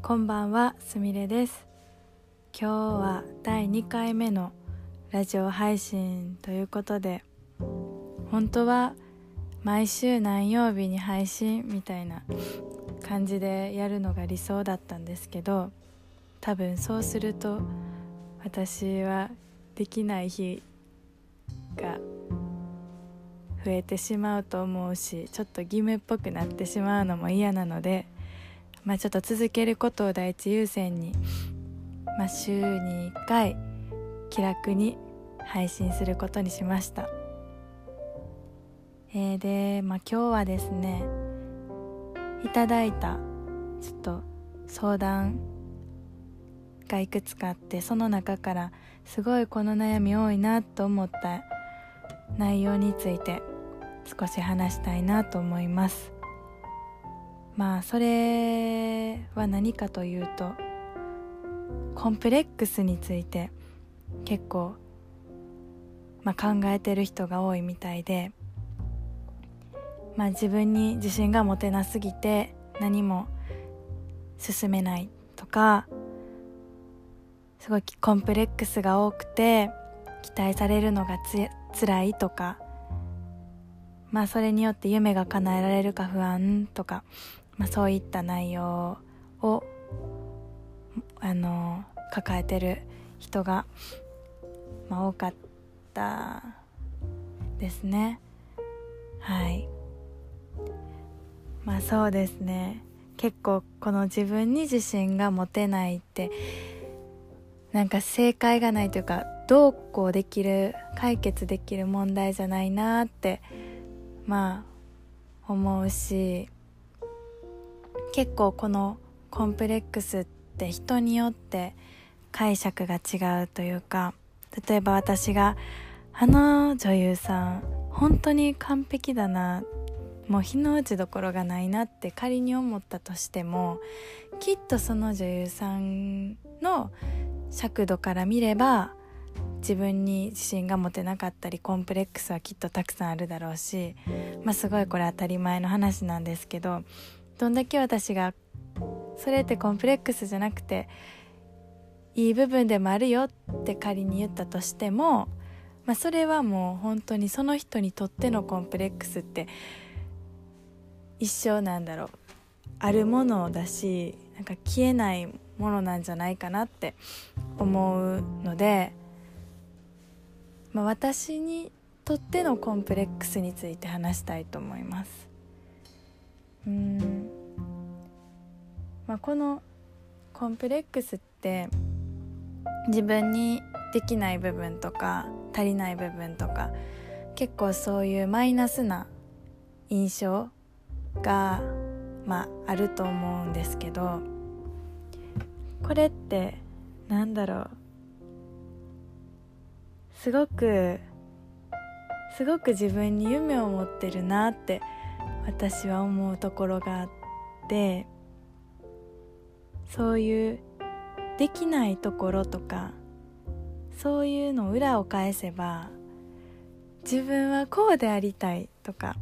こんばんはすみれです。今日は第2回目のラジオ配信ということで本当は毎週何曜日に配信みたいな感じでやるのが理想だったんですけど多分そうすると私はできない日が増えてしまうと思うしちょっと義務っぽくなってしまうのも嫌なので、まあ、ちょっと続けることを第一優先に、まあ、週に1回気楽に配信することにしました、えー、で、まあ、今日はですねいただいたちょっと相談がいくつかあってその中からすごいこの悩み多いなと思った内容について少し話したいなと思います。まあそれは何かというとコンプレックスについて結構、まあ、考えてる人が多いみたいで、まあ、自分に自信が持てなすぎて何も進めないとかすごいコンプレックスが多くて期待されるのがつ辛いとかまあそれによって夢が叶えられるか不安とか、まあ、そういった内容をあの抱えてる人が、まあ、多かったですね。はい。まあそうですね。結構この自分に自信が持てないってなんか正解がないというかどうこうできる解決できる問題じゃないなってまあ思うし結構このコンプレックスって人によって解釈が違うというか例えば私があの女優さん本当に完璧だなもう日の打ちどころがないなって仮に思ったとしてもきっとその女優さんの尺度から見れば自分に自信が持てなかったりコンプレックスはきっとたくさんあるだろうし、まあ、すごいこれ当たり前の話なんですけどどんだけ私がそれってコンプレックスじゃなくていい部分でもあるよって仮に言ったとしても、まあ、それはもう本当にその人にとってのコンプレックスって一生なんだろうあるものだしなんか消えないものなんじゃないかなって思うので。まあ、私にとってのコンプレックスについて話したいと思いますうん、まあ、このコンプレックスって自分にできない部分とか足りない部分とか結構そういうマイナスな印象が、まあ、あると思うんですけどこれってなんだろう。すごくすごく自分に夢を持ってるなって私は思うところがあってそういうできないところとかそういうの裏を返せば自分はこうでありたいとか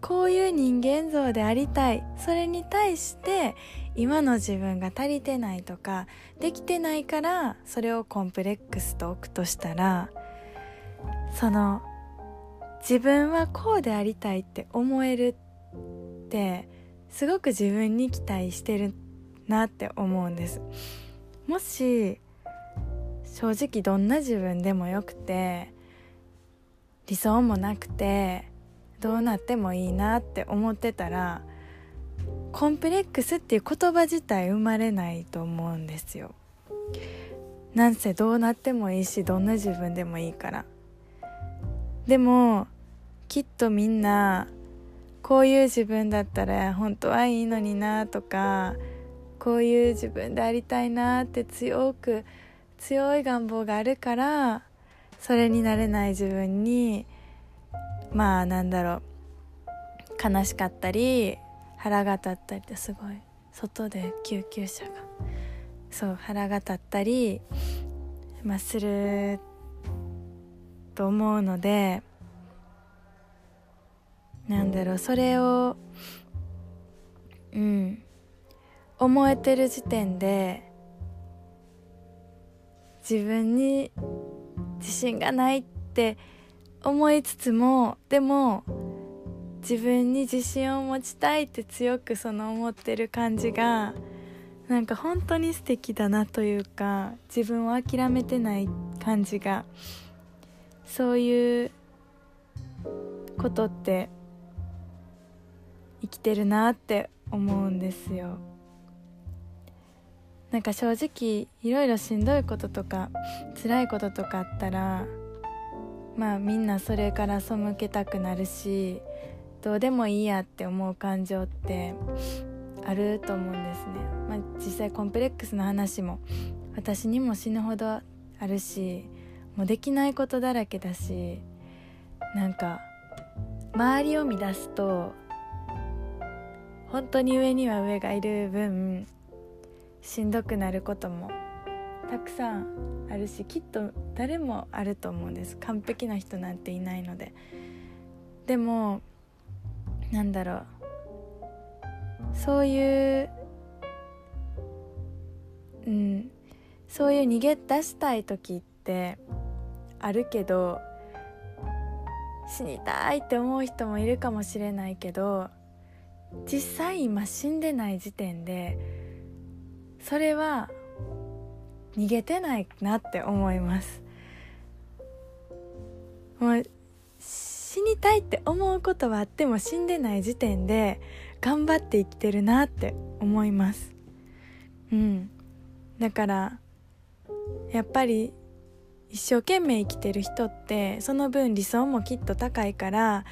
こういう人間像でありたいそれに対して今の自分が足りてないとかできてないからそれをコンプレックスと置くとしたらその自分はこうでありたいって思えるってすごく自分に期待してるなって思うんです。もし正直どんな自分でもよくて理想もなくてどうなってもいいなって思ってたらコンプレックスっていう言葉自体生まれないと思うんですよ。なんせどうなってもいいしどんな自分でもいいから。でもきっとみんなこういう自分だったら本当はいいのになとかこういう自分でありたいなって強く強い願望があるからそれになれない自分にまあなんだろう悲しかったり腹が立ったりってすごい外で救急車がそう腹が立ったり、まあ、すると思うのでなんだろうそれをうん思えてる時点で自分に自信がないって思いつつもでも自分に自信を持ちたいって強くその思ってる感じがなんか本当に素敵だなというか自分を諦めてない感じがそういうことって生きてるなって思うんですよ。なんか正直いろいろしんどいこととか辛いこととかあったらまあみんなそれから背けたくなるしどうでもいいやって思う感情ってあると思うんですね、まあ、実際コンプレックスの話も私にも死ぬほどあるしもうできないことだらけだしなんか周りを乱すと本当に上には上がいる分しんどくなることもたくさんあるしきっと誰もあると思うんです。完璧な人なんていないので。でもなんだろう。そういううん。そういう逃げ出したい時ってあるけど死にたいって思う人もいるかもしれないけど実際今死んでない時点でそれは逃げてないなって思います。もう死にたいって思うことはあっても死んでない時点で頑張って生きてるなって思います。うん。だからやっぱり一生懸命生きてる人ってその分理想もきっと高いから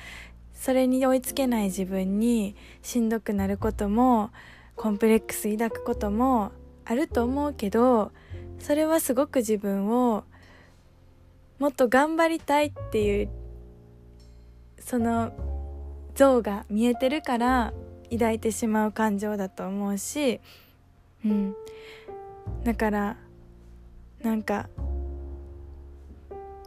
それに追いつけない自分にしんどくなることもコンプレックス抱くこともあると思うけどそれはすごく自分をもっと頑張りたいっていうその像が見えてるから抱いてしまう感情だと思うし、うん、だからなんか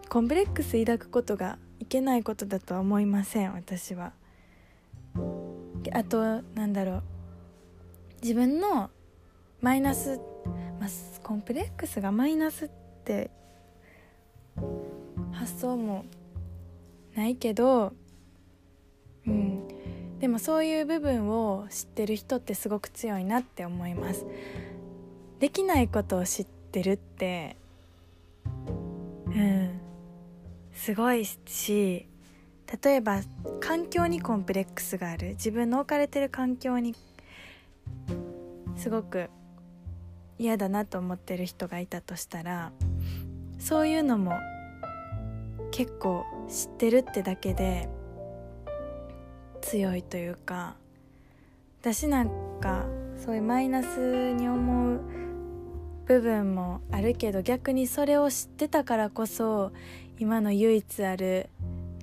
コンプレックス抱くことがいけないことだとは思いません私は。あとなんだろう自分のマイナス、まあ、コンプレックスがマイナスって発想もないけどうん。でもそういう部分を知ってる人ってすごく強いなって思います。できないことを知ってるってうん。すごいし例えば環境にコンプレックスがある。自分の置かれてる環境にすごく嫌だなと思ってる人がいたとしたらそういうのも結構知ってるってだけで強いというか私なんかそういうマイナスに思う部分もあるけど逆にそれを知ってたからこそ今の唯一ある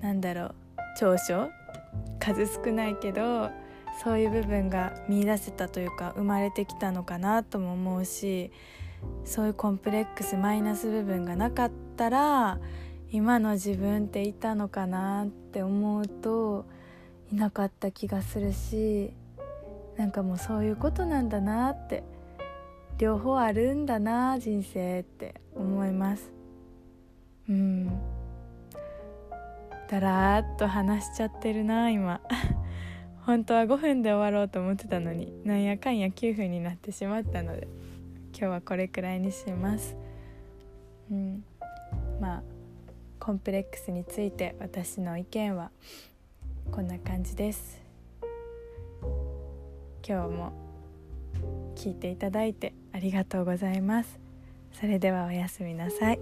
なんだろう長所？数少ないけどそういう部分が見いだせたというか生まれてきたのかなとも思うしそういうコンプレックスマイナス部分がなかったら今の自分っていたのかなって思うといなかった気がするしなんかもうそういうことなんだなって両方あるんだな人生って思います。うん。だらーっと話しちゃってるな今。本当は5分で終わろうと思ってたのになんやかんや9分になってしまったので今日はこれくらいにします。うん。まあコンプレックスについて私の意見はこんな感じです。今日も聞いていただいてありがとうございます。それではおやすみなさい。